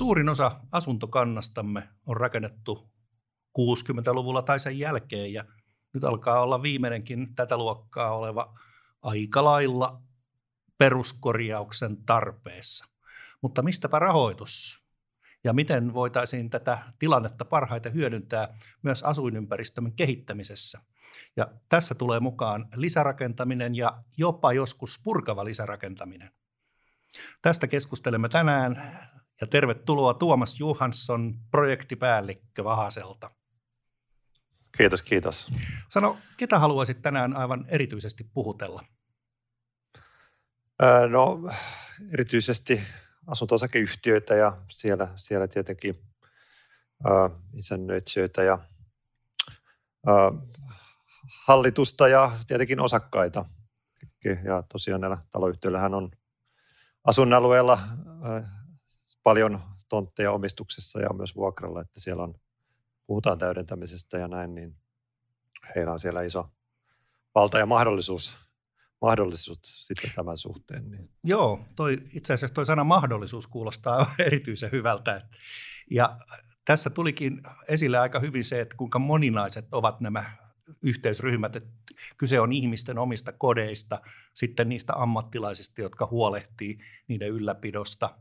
suurin osa asuntokannastamme on rakennettu 60-luvulla tai sen jälkeen ja nyt alkaa olla viimeinenkin tätä luokkaa oleva aika lailla peruskorjauksen tarpeessa. Mutta mistäpä rahoitus? Ja miten voitaisiin tätä tilannetta parhaiten hyödyntää myös asuinympäristömme kehittämisessä? Ja tässä tulee mukaan lisärakentaminen ja jopa joskus purkava lisärakentaminen. Tästä keskustelemme tänään ja tervetuloa Tuomas Johansson, projektipäällikkö Vahaselta. Kiitos, kiitos. Sano, ketä haluaisit tänään aivan erityisesti puhutella? no, erityisesti asunto-osakeyhtiöitä ja siellä, siellä tietenkin äh, isännöitsijöitä ja äh, hallitusta ja tietenkin osakkaita. Ja tosiaan näillä taloyhtiöillähän on asuinalueella paljon tontteja omistuksessa ja myös vuokralla, että siellä on, puhutaan täydentämisestä ja näin, niin heillä on siellä iso valta ja mahdollisuus, mahdollisuus sitten tämän suhteen. Niin. Joo, toi, itse asiassa tuo sana mahdollisuus kuulostaa erityisen hyvältä. Ja tässä tulikin esille aika hyvin se, että kuinka moninaiset ovat nämä yhteysryhmät. Että kyse on ihmisten omista kodeista, sitten niistä ammattilaisista, jotka huolehtii niiden ylläpidosta –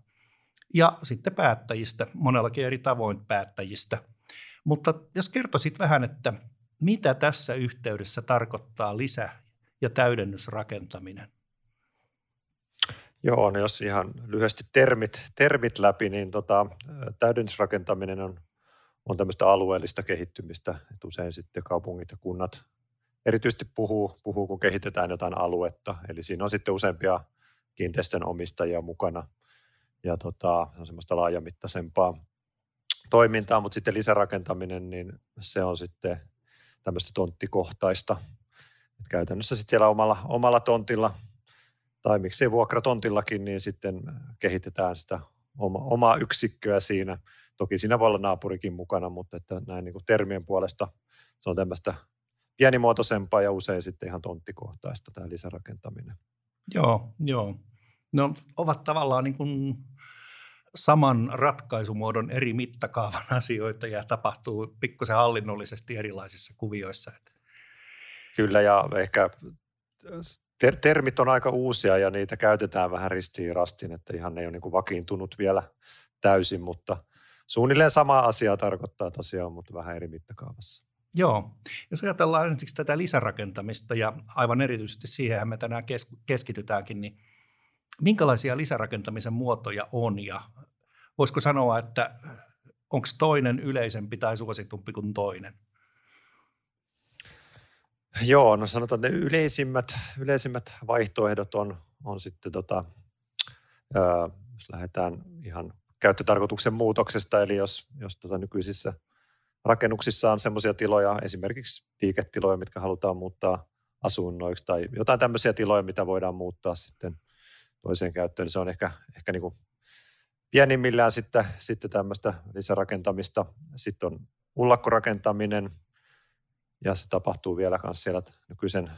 ja sitten päättäjistä, monellakin eri tavoin päättäjistä. Mutta jos kertoisit vähän, että mitä tässä yhteydessä tarkoittaa lisä- ja täydennysrakentaminen? Joo, no jos ihan lyhyesti termit, termit läpi, niin tota, täydennysrakentaminen on, on tämmöistä alueellista kehittymistä, että usein sitten kaupungit ja kunnat erityisesti puhuu, puhuu, kun kehitetään jotain aluetta, eli siinä on sitten useampia kiinteistön omistajia mukana – ja tota, on semmoista laajamittaisempaa toimintaa, mutta sitten lisärakentaminen, niin se on sitten tämmöistä tonttikohtaista. Et käytännössä sitten siellä omalla, omalla tontilla tai miksei vuokratontillakin, niin sitten kehitetään sitä oma, omaa yksikköä siinä. Toki siinä voi olla naapurikin mukana, mutta että näin niin kuin termien puolesta se on tämmöistä pienimuotoisempaa ja usein sitten ihan tonttikohtaista tämä lisärakentaminen. Joo, joo. No ovat tavallaan niin kuin saman ratkaisumuodon eri mittakaavan asioita ja tapahtuu pikkusen hallinnollisesti erilaisissa kuvioissa. Kyllä ja ehkä ter- termit on aika uusia ja niitä käytetään vähän ristiin rastiin, että ihan ne ei ole niin kuin vakiintunut vielä täysin, mutta suunnilleen sama asia tarkoittaa tosiaan, mutta vähän eri mittakaavassa. Joo, jos ajatellaan ensiksi tätä lisärakentamista ja aivan erityisesti siihen me tänään keskitytäänkin, niin minkälaisia lisärakentamisen muotoja on ja voisiko sanoa, että onko toinen yleisempi tai suositumpi kuin toinen? Joo, no sanotaan, että ne yleisimmät, yleisimmät vaihtoehdot on, on sitten, tota, ää, jos lähdetään ihan käyttötarkoituksen muutoksesta, eli jos, jos tota nykyisissä rakennuksissa on sellaisia tiloja, esimerkiksi liiketiloja, mitkä halutaan muuttaa asunnoiksi tai jotain tämmöisiä tiloja, mitä voidaan muuttaa sitten – toiseen käyttöön, niin se on ehkä, ehkä niin kuin pienimmillään sitten, sitten tämmöistä lisärakentamista. Sitten on ullakkorakentaminen, ja se tapahtuu vielä myös siellä nykyisen,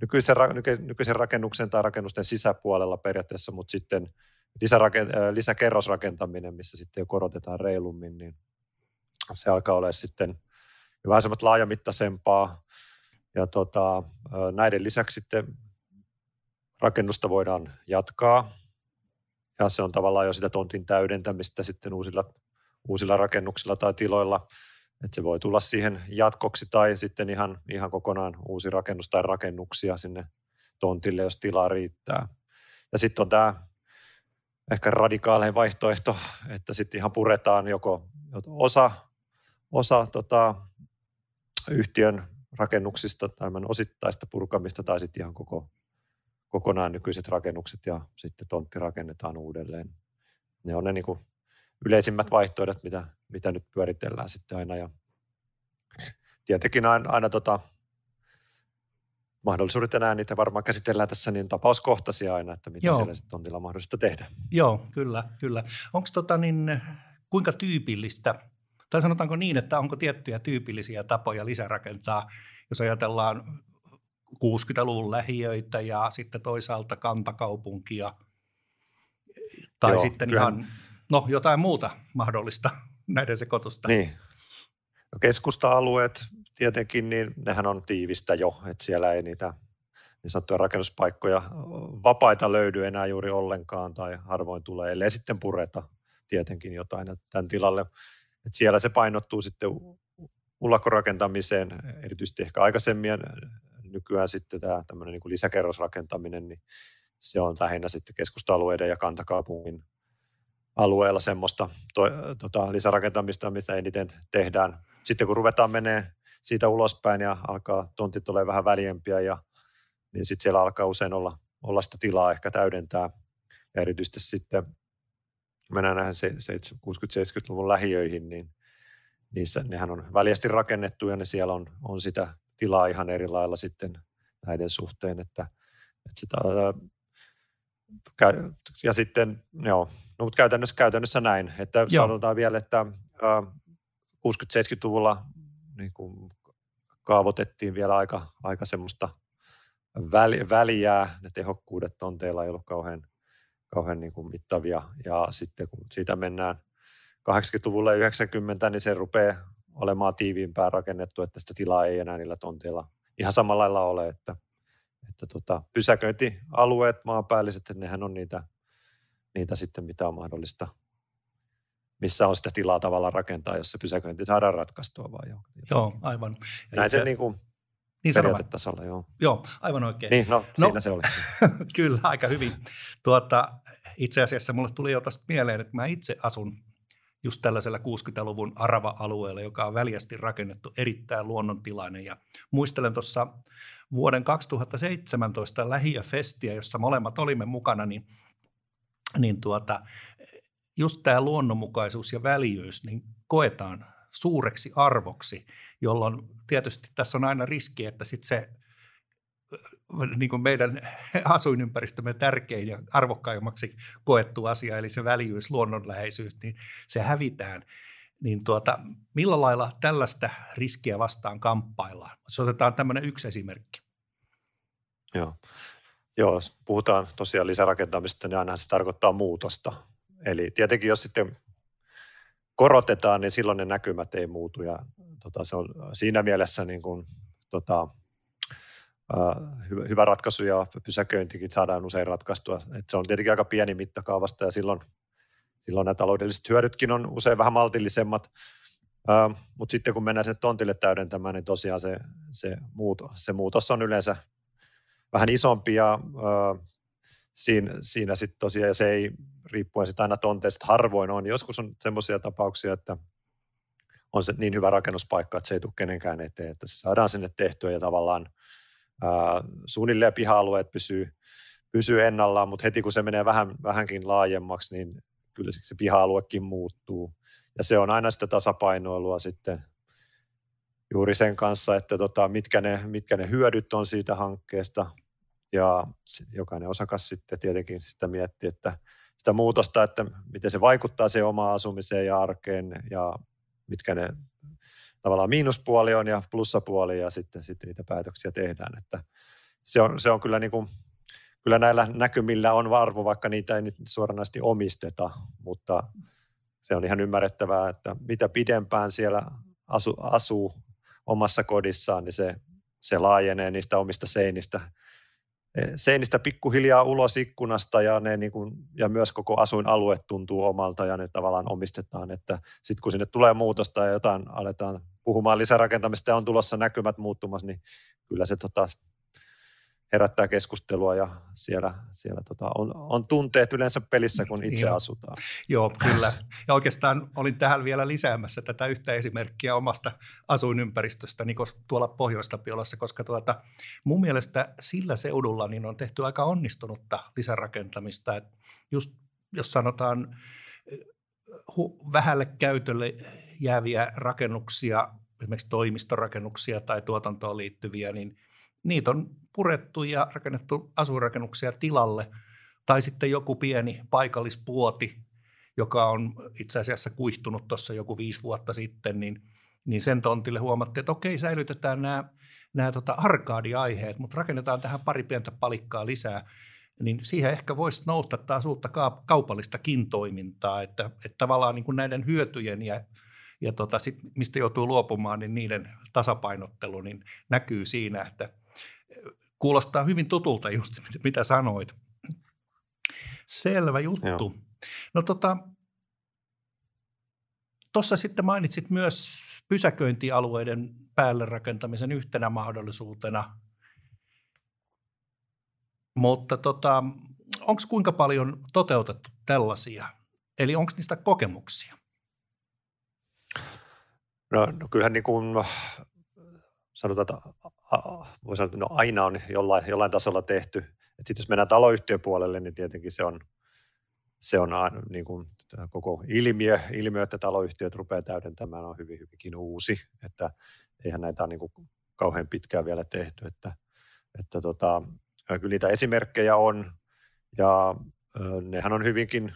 nykyisen, nykyisen rakennuksen tai rakennusten sisäpuolella periaatteessa, mutta sitten lisäraken, äh, lisäkerrosrakentaminen, missä sitten jo korotetaan reilummin, niin se alkaa olla sitten vähän semmoista laajamittaisempaa. Ja tota, äh, näiden lisäksi sitten rakennusta voidaan jatkaa. Ja se on tavallaan jo sitä tontin täydentämistä sitten uusilla, uusilla rakennuksilla tai tiloilla. Että se voi tulla siihen jatkoksi tai sitten ihan, ihan kokonaan uusi rakennus tai rakennuksia sinne tontille, jos tilaa riittää. Ja sitten on tämä ehkä radikaalein vaihtoehto, että sitten ihan puretaan joko osa, osa tota, yhtiön rakennuksista tai osittaista purkamista tai sitten ihan koko kokonaan nykyiset rakennukset ja sitten tontti rakennetaan uudelleen. Ne on ne niin kuin yleisimmät vaihtoehdot, mitä, mitä nyt pyöritellään sitten aina. Ja tietenkin aina, aina tota, mahdollisuudet enää niitä varmaan käsitellään tässä niin tapauskohtaisia aina, että mitä Joo. siellä sitten tontilla mahdollista tehdä. Joo, kyllä, kyllä. Onko tota niin, kuinka tyypillistä, tai sanotaanko niin, että onko tiettyjä tyypillisiä tapoja lisärakentaa, jos ajatellaan 60-luvun lähiöitä ja sitten toisaalta kantakaupunkia tai Joo, sitten kyllähän. ihan no jotain muuta mahdollista näiden sekoitusta. Niin. No keskusta-alueet tietenkin, niin nehän on tiivistä jo, että siellä ei niitä niin sanottuja rakennuspaikkoja vapaita löydy enää juuri ollenkaan tai harvoin tulee, ellei sitten pureta tietenkin jotain tämän tilalle. Että siellä se painottuu sitten ullakkorakentamiseen, erityisesti ehkä aikaisemmin nykyään sitten tämä tämmöinen niin lisäkerrosrakentaminen, niin se on lähinnä sitten keskusta-alueiden ja kantakaupungin alueella semmoista to, tota, lisärakentamista, mitä eniten tehdään. Sitten kun ruvetaan menee siitä ulospäin ja alkaa tontit tulee vähän väljempiä, ja, niin sitten siellä alkaa usein olla, olla sitä tilaa ehkä täydentää. Ja erityisesti sitten mennään näihin 60-70-luvun lähiöihin, niin niissä nehän on väljästi rakennettu ja ne siellä on, on sitä tilaa ihan eri lailla sitten näiden suhteen, että, että sitä, ja sitten, joo, no, mutta käytännössä, käytännössä näin, että joo. sanotaan vielä, että 60-70-luvulla niin kuin kaavoitettiin vielä aika, aika semmoista väli, väliää, ne tehokkuudet tonteilla ei ollut kauhean, kauhean niin kuin mittavia, ja sitten kun siitä mennään 80-luvulle 90, niin se rupeaa olemaan tiiviimpää rakennettu, että sitä tilaa ei enää niillä tonteilla ihan samalla lailla ole, että, että tota, pysäköintialueet, maanpäälliset, että nehän on niitä, niitä sitten, mitä on mahdollista, missä on sitä tilaa tavallaan rakentaa, jos se pysäköinti saadaan ratkaistua vai joo. Joo, aivan. Näin se, se niin kuin niin periaatetasolla, joo. Joo, aivan oikein. Niin, no, no siinä se oli. kyllä, aika hyvin. Tuota, itse asiassa mulle tuli jo tästä mieleen, että mä itse asun just tällaisella 60-luvun Arava-alueella, joka on väljästi rakennettu erittäin luonnontilainen. Ja muistelen tuossa vuoden 2017 lähiöfestiä, jossa molemmat olimme mukana, niin, niin tuota, just tämä luonnonmukaisuus ja väljyys niin koetaan suureksi arvoksi, jolloin tietysti tässä on aina riski, että sit se niin kuin meidän asuinympäristömme tärkein ja arvokkaimmaksi koettu asia, eli se väljyys, luonnonläheisyys, niin se hävitään. Niin tuota, millä lailla tällaista riskiä vastaan kamppaillaan? Se otetaan tämmöinen yksi esimerkki. Joo. Joo, puhutaan tosiaan lisärakentamista, niin aina se tarkoittaa muutosta. Eli tietenkin jos sitten korotetaan, niin silloin ne näkymät ei muutu. Ja tota, se on siinä mielessä niin kuin, tota, hyvä, hyvä ratkaisu ja pysäköintikin saadaan usein ratkaistua. Et se on tietenkin aika pieni mittakaavasta ja silloin, silloin nämä taloudelliset hyödytkin on usein vähän maltillisemmat. Uh, Mutta sitten kun mennään sinne tontille täydentämään, niin tosiaan se, se, muutos, se muutos on yleensä vähän isompi ja uh, siinä, siinä sitten tosiaan, ja se ei riippuen sitten aina tonteista harvoin on. Joskus on semmoisia tapauksia, että on se niin hyvä rakennuspaikka, että se ei tule kenenkään eteen, että se saadaan sinne tehtyä ja tavallaan suunnilleen piha-alueet pysyy, pysyy ennallaan, mutta heti kun se menee vähän, vähänkin laajemmaksi, niin kyllä se piha-aluekin muuttuu. Ja se on aina sitä tasapainoilua sitten juuri sen kanssa, että tota, mitkä, ne, mitkä ne hyödyt on siitä hankkeesta. Ja jokainen osakas sitten tietenkin sitä miettii, että sitä muutosta, että miten se vaikuttaa se omaan asumiseen ja arkeen ja mitkä ne tavallaan miinuspuoli on ja plussapuoli ja sitten, sitten niitä päätöksiä tehdään. Että se, on, se on kyllä niin kuin, kyllä näillä näkymillä on arvo, vaikka niitä ei nyt suoranaisesti omisteta, mutta se on ihan ymmärrettävää, että mitä pidempään siellä asu, asuu omassa kodissaan, niin se, se laajenee niistä omista seinistä seinistä pikkuhiljaa ulos ikkunasta ja, ne niin kuin, ja myös koko asuinalue tuntuu omalta ja ne tavallaan omistetaan, että sitten kun sinne tulee muutosta ja jotain aletaan puhumaan lisärakentamista ja on tulossa näkymät muuttumassa, niin kyllä se tota, herättää keskustelua ja siellä, siellä tota, on, on tunteet yleensä pelissä, kun itse Joo. asutaan. Joo, kyllä. Ja oikeastaan olin tähän vielä lisäämässä tätä yhtä esimerkkiä omasta asuinympäristöstä niin tuolla Pohjois-Tapiolassa, koska tuota, mun mielestä sillä seudulla niin on tehty aika onnistunutta lisärakentamista. Et just jos sanotaan hu- vähälle käytölle jääviä rakennuksia, esimerkiksi toimistorakennuksia tai tuotantoon liittyviä, niin – niitä on purettu ja rakennettu asuinrakennuksia tilalle, tai sitten joku pieni paikallispuoti, joka on itse asiassa kuihtunut tuossa joku viisi vuotta sitten, niin, niin sen tontille huomattiin, että okei, säilytetään nämä, nämä tota arkaadiaiheet, mutta rakennetaan tähän pari pientä palikkaa lisää, niin siihen ehkä voisi nousta taas uutta kaupallistakin toimintaa, että, että tavallaan niin kuin näiden hyötyjen ja, ja tota, sit, mistä joutuu luopumaan, niin niiden tasapainottelu niin näkyy siinä, että kuulostaa hyvin tutulta just mitä sanoit. Selvä juttu. Joo. No tota, tuossa sitten mainitsit myös pysäköintialueiden päälle rakentamisen yhtenä mahdollisuutena. Mutta tota, onko kuinka paljon toteutettu tällaisia? Eli onko niistä kokemuksia? No, no kyllähän niin kuin sanotaan, että voi sanoa, että no aina on jollain, jollain tasolla tehty. Sitten jos mennään taloyhtiöpuolelle, niin tietenkin se on, se on niin kuin, koko ilmiö, ilmiö, että taloyhtiöt rupeaa täydentämään, on hyvin, hyvinkin uusi. Että eihän näitä ole niin kuin kauhean pitkään vielä tehty. Että, että tota, kyllä niitä esimerkkejä on, ja nehän on hyvinkin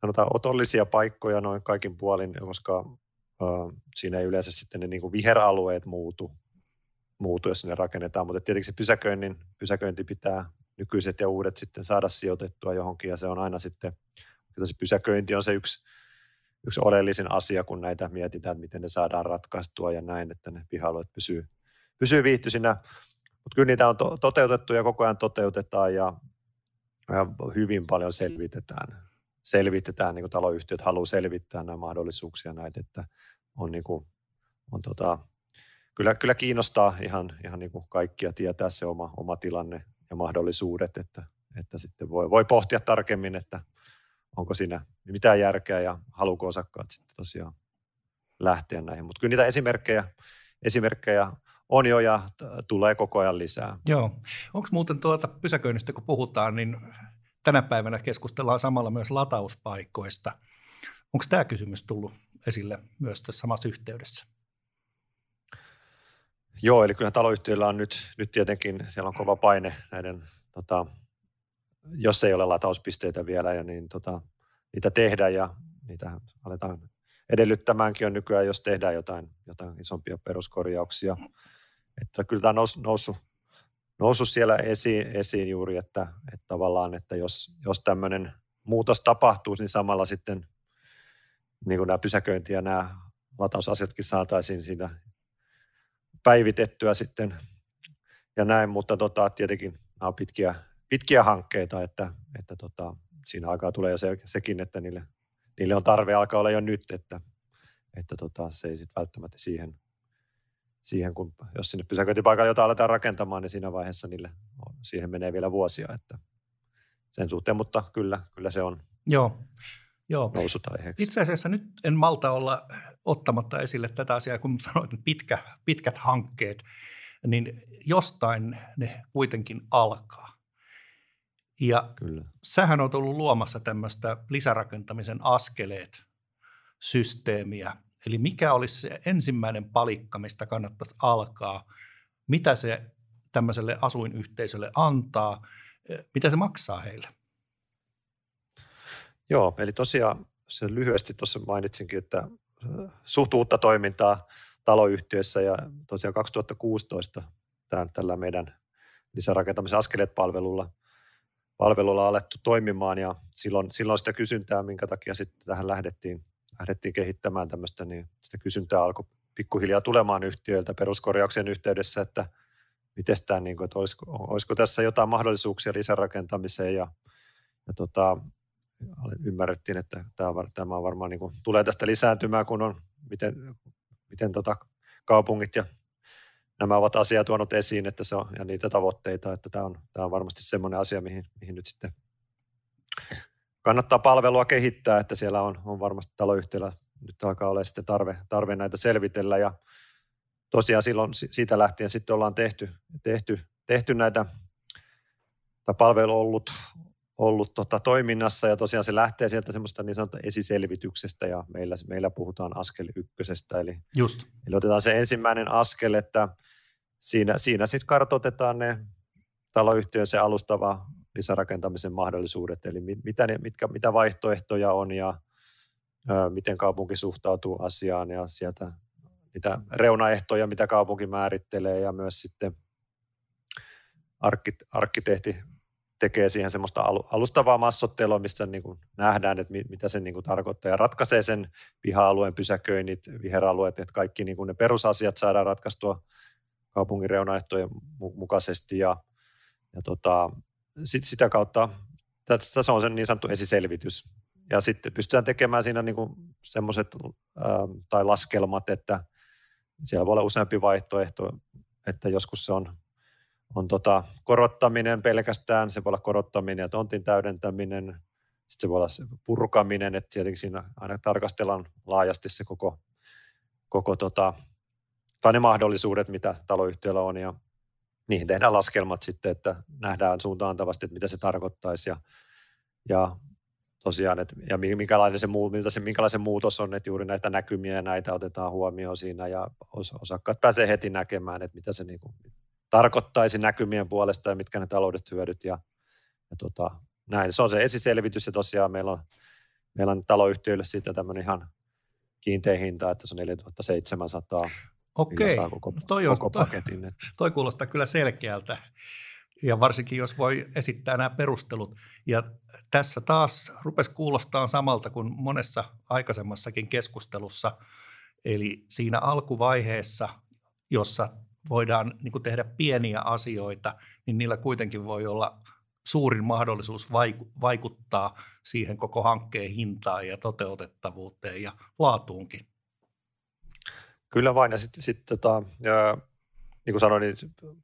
sanotaan, otollisia paikkoja noin kaikin puolin, koska siinä ei yleensä sitten ne niin kuin viheralueet muutu, muutu, jos ne rakennetaan, mutta tietenkin se pysäköinnin, pysäköinti pitää nykyiset ja uudet sitten saada sijoitettua johonkin, ja se on aina sitten, se pysäköinti on se yksi, yksi oleellisin asia, kun näitä mietitään, että miten ne saadaan ratkaistua ja näin, että ne piha-alueet pysyy, pysyy viihtyisinä. Mutta kyllä niitä on to- toteutettu ja koko ajan toteutetaan ja, ja hyvin paljon selvitetään. Selvitetään, niin kuin taloyhtiöt haluaa selvittää nämä mahdollisuuksia näitä, että on, niin kuin, on tota, kyllä, kyllä kiinnostaa ihan, ihan niin kuin kaikkia tietää se oma, oma tilanne ja mahdollisuudet, että, että sitten voi, voi pohtia tarkemmin, että onko siinä mitään järkeä ja haluuko osakkaat sitten tosiaan lähteä näihin. Mutta kyllä niitä esimerkkejä, esimerkkejä on jo ja tulee koko ajan lisää. Joo. Onko muuten tuota pysäköinnistä, kun puhutaan, niin tänä päivänä keskustellaan samalla myös latauspaikoista. Onko tämä kysymys tullut esille myös tässä samassa yhteydessä? Joo, eli kyllä taloyhtiöillä on nyt, nyt tietenkin, siellä on kova paine näiden, tota, jos ei ole latauspisteitä vielä, ja niin tota, niitä tehdä ja niitä aletaan edellyttämäänkin on nykyään, jos tehdään jotain, jotain isompia peruskorjauksia. Että kyllä tämä on noussut, noussut siellä esiin, esiin juuri, että, että tavallaan, että jos, jos tämmöinen muutos tapahtuu, niin samalla sitten niin kuin nämä pysäköinti ja nämä latausasiatkin saataisiin siinä päivitettyä sitten ja näin, mutta tota, tietenkin nämä on pitkiä, pitkiä hankkeita, että, että tota, siinä alkaa tulee jo se, sekin, että niille, niille on tarve alkaa olla jo nyt, että, että tota, se ei sitten välttämättä siihen, siihen, kun jos sinne pysäköintipaikalle jotain aletaan rakentamaan, niin siinä vaiheessa niille, siihen menee vielä vuosia, että sen suhteen, mutta kyllä, kyllä se on Joo. Joo. aiheeksi. Itse asiassa nyt en malta olla ottamatta esille tätä asiaa, kun sanoit, että pitkä, pitkät hankkeet, niin jostain ne kuitenkin alkaa. Ja Kyllä. sähän on ollut luomassa tämmöistä lisärakentamisen askeleet systeemiä. Eli mikä olisi se ensimmäinen palikka, mistä kannattaisi alkaa? Mitä se tämmöiselle asuinyhteisölle antaa? Mitä se maksaa heille? Joo, eli tosiaan se lyhyesti tuossa mainitsinkin, että suht uutta toimintaa taloyhtiössä ja tosiaan 2016 tämän, tällä meidän lisärakentamisen askeleet palvelulla, alettu toimimaan ja silloin, silloin sitä kysyntää, minkä takia sitten tähän lähdettiin, lähdettiin kehittämään tämmöistä, niin sitä kysyntää alkoi pikkuhiljaa tulemaan yhtiöiltä peruskorjauksen yhteydessä, että miten tämä, niin kuin, että olisiko, olisiko tässä jotain mahdollisuuksia lisärakentamiseen ja, ja tota, ymmärrettiin, että tämä varmaan niin kuin, tulee tästä lisääntymään, kun on, miten, miten tota, kaupungit ja nämä ovat asiat tuonut esiin, että se on, ja niitä tavoitteita, että tämä on, tämä on varmasti semmoinen asia, mihin, mihin nyt sitten kannattaa palvelua kehittää, että siellä on, on varmasti taloyhtiöllä nyt alkaa olla sitten tarve, tarve näitä selvitellä. Ja tosiaan silloin siitä lähtien sitten ollaan tehty, tehty, tehty näitä tai palvelu ollut, ollut tota toiminnassa ja tosiaan se lähtee sieltä semmoista niin sanottua esiselvityksestä ja meillä, meillä puhutaan askel ykkösestä. Eli, Just. eli otetaan se ensimmäinen askel, että siinä, siinä sitten kartoitetaan ne taloyhtiön se alustava lisärakentamisen mahdollisuudet, eli mitä, ne, mitkä, mitä vaihtoehtoja on ja ö, miten kaupunki suhtautuu asiaan ja sieltä niitä reunaehtoja, mitä kaupunki määrittelee ja myös sitten arkkitehti tekee siihen semmoista alustavaa massottelua, missä niin kuin nähdään, että mitä se niin kuin tarkoittaa ja ratkaisee sen piha-alueen pysäköinnit, viheralueet, että kaikki niin kuin ne perusasiat saadaan ratkaistua kaupungin reunaehtojen mukaisesti ja, ja tota, sit sitä kautta tässä on se niin sanottu esiselvitys. Ja sitten pystytään tekemään siinä niin semmoiset tai laskelmat, että siellä voi olla useampi vaihtoehto, että joskus se on, on tota, korottaminen pelkästään, se voi olla korottaminen ja tontin täydentäminen, sitten se voi olla se purkaminen, että tietenkin siinä aina tarkastellaan laajasti se koko, koko tota, tai ne mahdollisuudet, mitä taloyhtiöllä on ja niihin tehdään laskelmat sitten, että nähdään suuntaantavasti, että mitä se tarkoittaisi ja, ja tosiaan, että, ja minkälainen se, miltä se, minkälainen muutos on, että juuri näitä näkymiä ja näitä otetaan huomioon siinä ja os, osakkaat pääsee heti näkemään, että mitä se niin kuin tarkoittaisi näkymien puolesta ja mitkä ne taloudelliset hyödyt ja, ja tota, näin. Se on se esiselvitys ja tosiaan meillä on, meillä on taloyhtiöille siitä tämmöinen ihan kiinteä hinta, että se on 4700 Okei, koko, no toi, on, koko paketin. Toi, toi kuulostaa kyllä selkeältä ja varsinkin jos voi esittää nämä perustelut. Ja tässä taas rupesi kuulostaa samalta kuin monessa aikaisemmassakin keskustelussa, eli siinä alkuvaiheessa, jossa voidaan niin tehdä pieniä asioita, niin niillä kuitenkin voi olla suurin mahdollisuus vaikuttaa siihen koko hankkeen hintaan ja toteutettavuuteen ja laatuunkin. Kyllä vain, ja sitten sit, tota, niin kuin sanoin, niin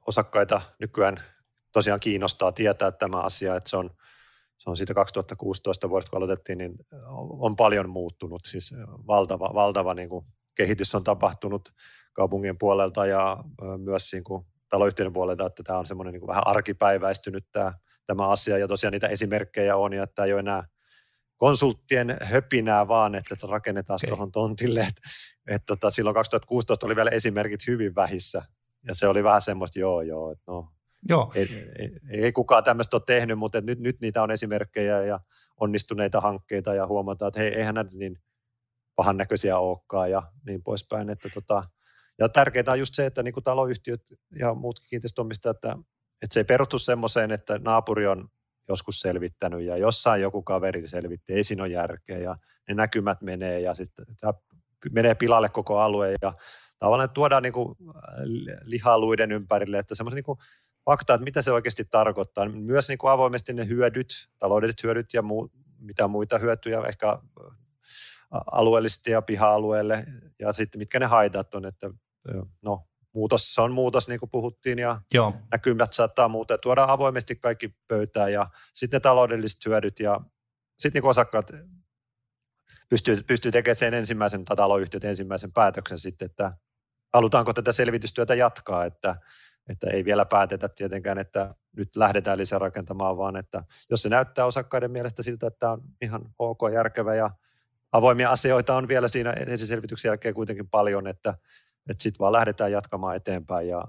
osakkaita nykyään tosiaan kiinnostaa tietää tämä asia, että se on, se on siitä 2016 vuodesta, kun aloitettiin, niin on paljon muuttunut. Siis valtava, valtava niin kuin kehitys on tapahtunut kaupungin puolelta ja myös niin kuin taloyhtiöiden puolelta, että tämä on semmoinen niin kuin vähän arkipäiväistynyt tämä, tämä asia. Ja tosiaan niitä esimerkkejä on, ja että ei ole enää konsulttien höpinää vaan, että rakennetaan okay. tuohon tontille. Että, että tota, silloin 2016 oli vielä esimerkit hyvin vähissä. Ja se oli vähän semmoista, joo, joo, että no, Joo. Ei, ei, ei kukaan tämmöistä ole tehnyt, mutta nyt, nyt niitä on esimerkkejä ja onnistuneita hankkeita ja huomataan, että hei, eihän näitä niin pahan näköisiä olekaan ja niin poispäin. Että tota, ja tärkeää on just se, että niin kuin taloyhtiöt ja muut kiinteistöomistajat, että, että se ei perustu semmoiseen, että naapuri on joskus selvittänyt ja jossain joku kaveri selvitti, ei siinä ole järkeä ja ne näkymät menee ja sitten menee pilalle koko alue ja tavallaan tuodaan niin kuin lihaluiden ympärille, että semmoisen niin kuin fakta, että mitä se oikeasti tarkoittaa. Myös niin kuin avoimesti ne hyödyt, taloudelliset hyödyt ja muu, mitä muita hyötyjä ehkä alueellisesti ja piha-alueelle ja sitten mitkä ne haitat on, että no muutos on muutos, niin kuin puhuttiin, ja Joo. näkymät saattaa muuta. Tuoda avoimesti kaikki pöytään ja sitten ne taloudelliset hyödyt ja sitten niin osakkaat pystyy, pystyy tekemään sen ensimmäisen, tai taloyhtiöt ensimmäisen päätöksen sitten, että halutaanko tätä selvitystyötä jatkaa, että että ei vielä päätetä tietenkään, että nyt lähdetään lisää rakentamaan, vaan että jos se näyttää osakkaiden mielestä siltä, että tämä on ihan ok, järkevä ja avoimia asioita on vielä siinä esiselvityksen jälkeen kuitenkin paljon, että, että sitten vaan lähdetään jatkamaan eteenpäin ja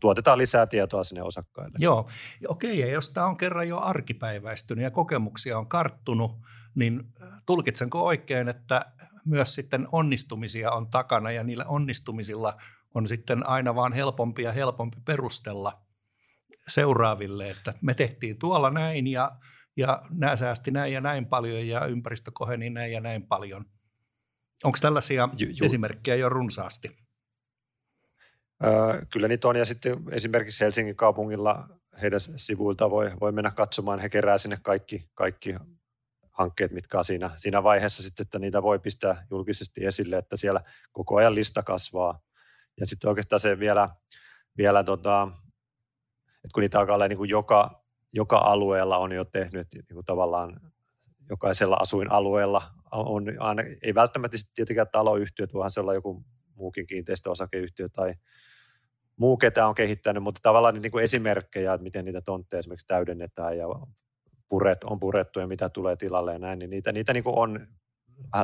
tuotetaan lisää tietoa sinne osakkaille. Joo, okei, ja jos tämä on kerran jo arkipäiväistynyt ja kokemuksia on karttunut, niin tulkitsenko oikein, että myös sitten onnistumisia on takana ja niillä onnistumisilla – on sitten aina vaan helpompi ja helpompi perustella seuraaville, että me tehtiin tuolla näin ja, ja nämä säästi näin ja näin paljon ja ympäristö koheni näin ja näin paljon. Onko tällaisia ju, ju. esimerkkejä jo runsaasti? Öö, kyllä niitä on ja sitten esimerkiksi Helsingin kaupungilla heidän sivuilta voi, voi mennä katsomaan, he kerää sinne kaikki, kaikki hankkeet, mitkä on siinä, siinä vaiheessa sitten, että niitä voi pistää julkisesti esille, että siellä koko ajan lista kasvaa ja sitten oikeastaan se vielä, vielä tota, että kun niitä alkaa olla niin kuin joka, joka alueella on jo tehnyt niin kuin tavallaan jokaisella asuinalueella on aina, ei välttämättä tietenkään taloyhtiöt, vaan se olla joku muukin kiinteistöosakeyhtiö tai muu, ketä on kehittänyt, mutta tavallaan niin kuin esimerkkejä, että miten niitä tontteja esimerkiksi täydennetään ja puret, on purettu ja mitä tulee tilalle ja näin, niin niitä, niitä niin kuin on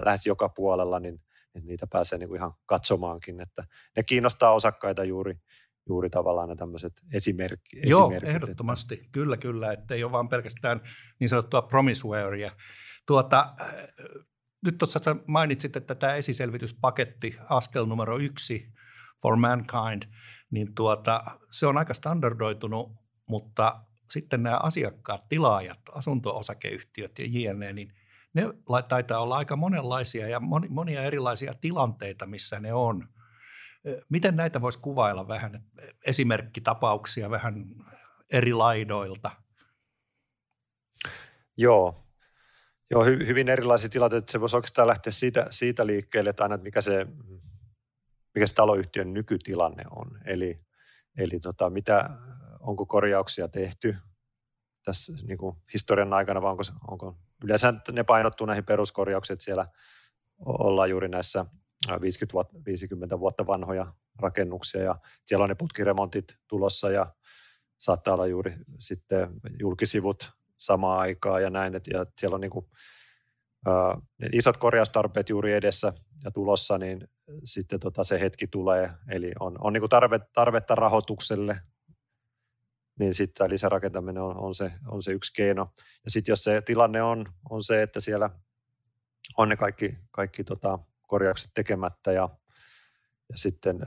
lähes joka puolella, niin että niitä pääsee niin kuin ihan katsomaankin, että ne kiinnostaa osakkaita juuri, juuri tavallaan ne tämmöiset esimerkki, Joo, esimerkit. ehdottomasti. Että... Kyllä, kyllä, että ei ole vaan pelkästään niin sanottua promisewarea. Tuota, äh, nyt tuossa mainitsit, että tämä esiselvityspaketti, askel numero yksi for mankind, niin tuota, se on aika standardoitunut, mutta sitten nämä asiakkaat, tilaajat, asunto-osakeyhtiöt ja jne, niin ne taitaa olla aika monenlaisia ja monia erilaisia tilanteita, missä ne on. Miten näitä voisi kuvailla vähän, esimerkkitapauksia vähän eri laidoilta? Joo, Joo hy, hyvin erilaisia tilanteita. Se voisi oikeastaan lähteä siitä, siitä liikkeelle, että aina, että mikä se, mikä se taloyhtiön nykytilanne on. Eli, eli tota, mitä, onko korjauksia tehty tässä niin kuin historian aikana, vai onko, onko yleensä ne painottuu näihin peruskorjauksiin, että siellä ollaan juuri näissä 50 vuotta, 50 vuotta vanhoja rakennuksia ja siellä on ne putkiremontit tulossa ja saattaa olla juuri sitten julkisivut samaan aikaan ja näin, että ja siellä on niin kuin, ää, ne isot korjaustarpeet juuri edessä ja tulossa, niin sitten tota se hetki tulee, eli on, on niin tarve, tarvetta rahoitukselle, niin sitten lisärakentaminen on, on, se, on se yksi keino. Ja sitten jos se tilanne on, on se, että siellä on ne kaikki, kaikki tota, korjaukset tekemättä ja, ja sitten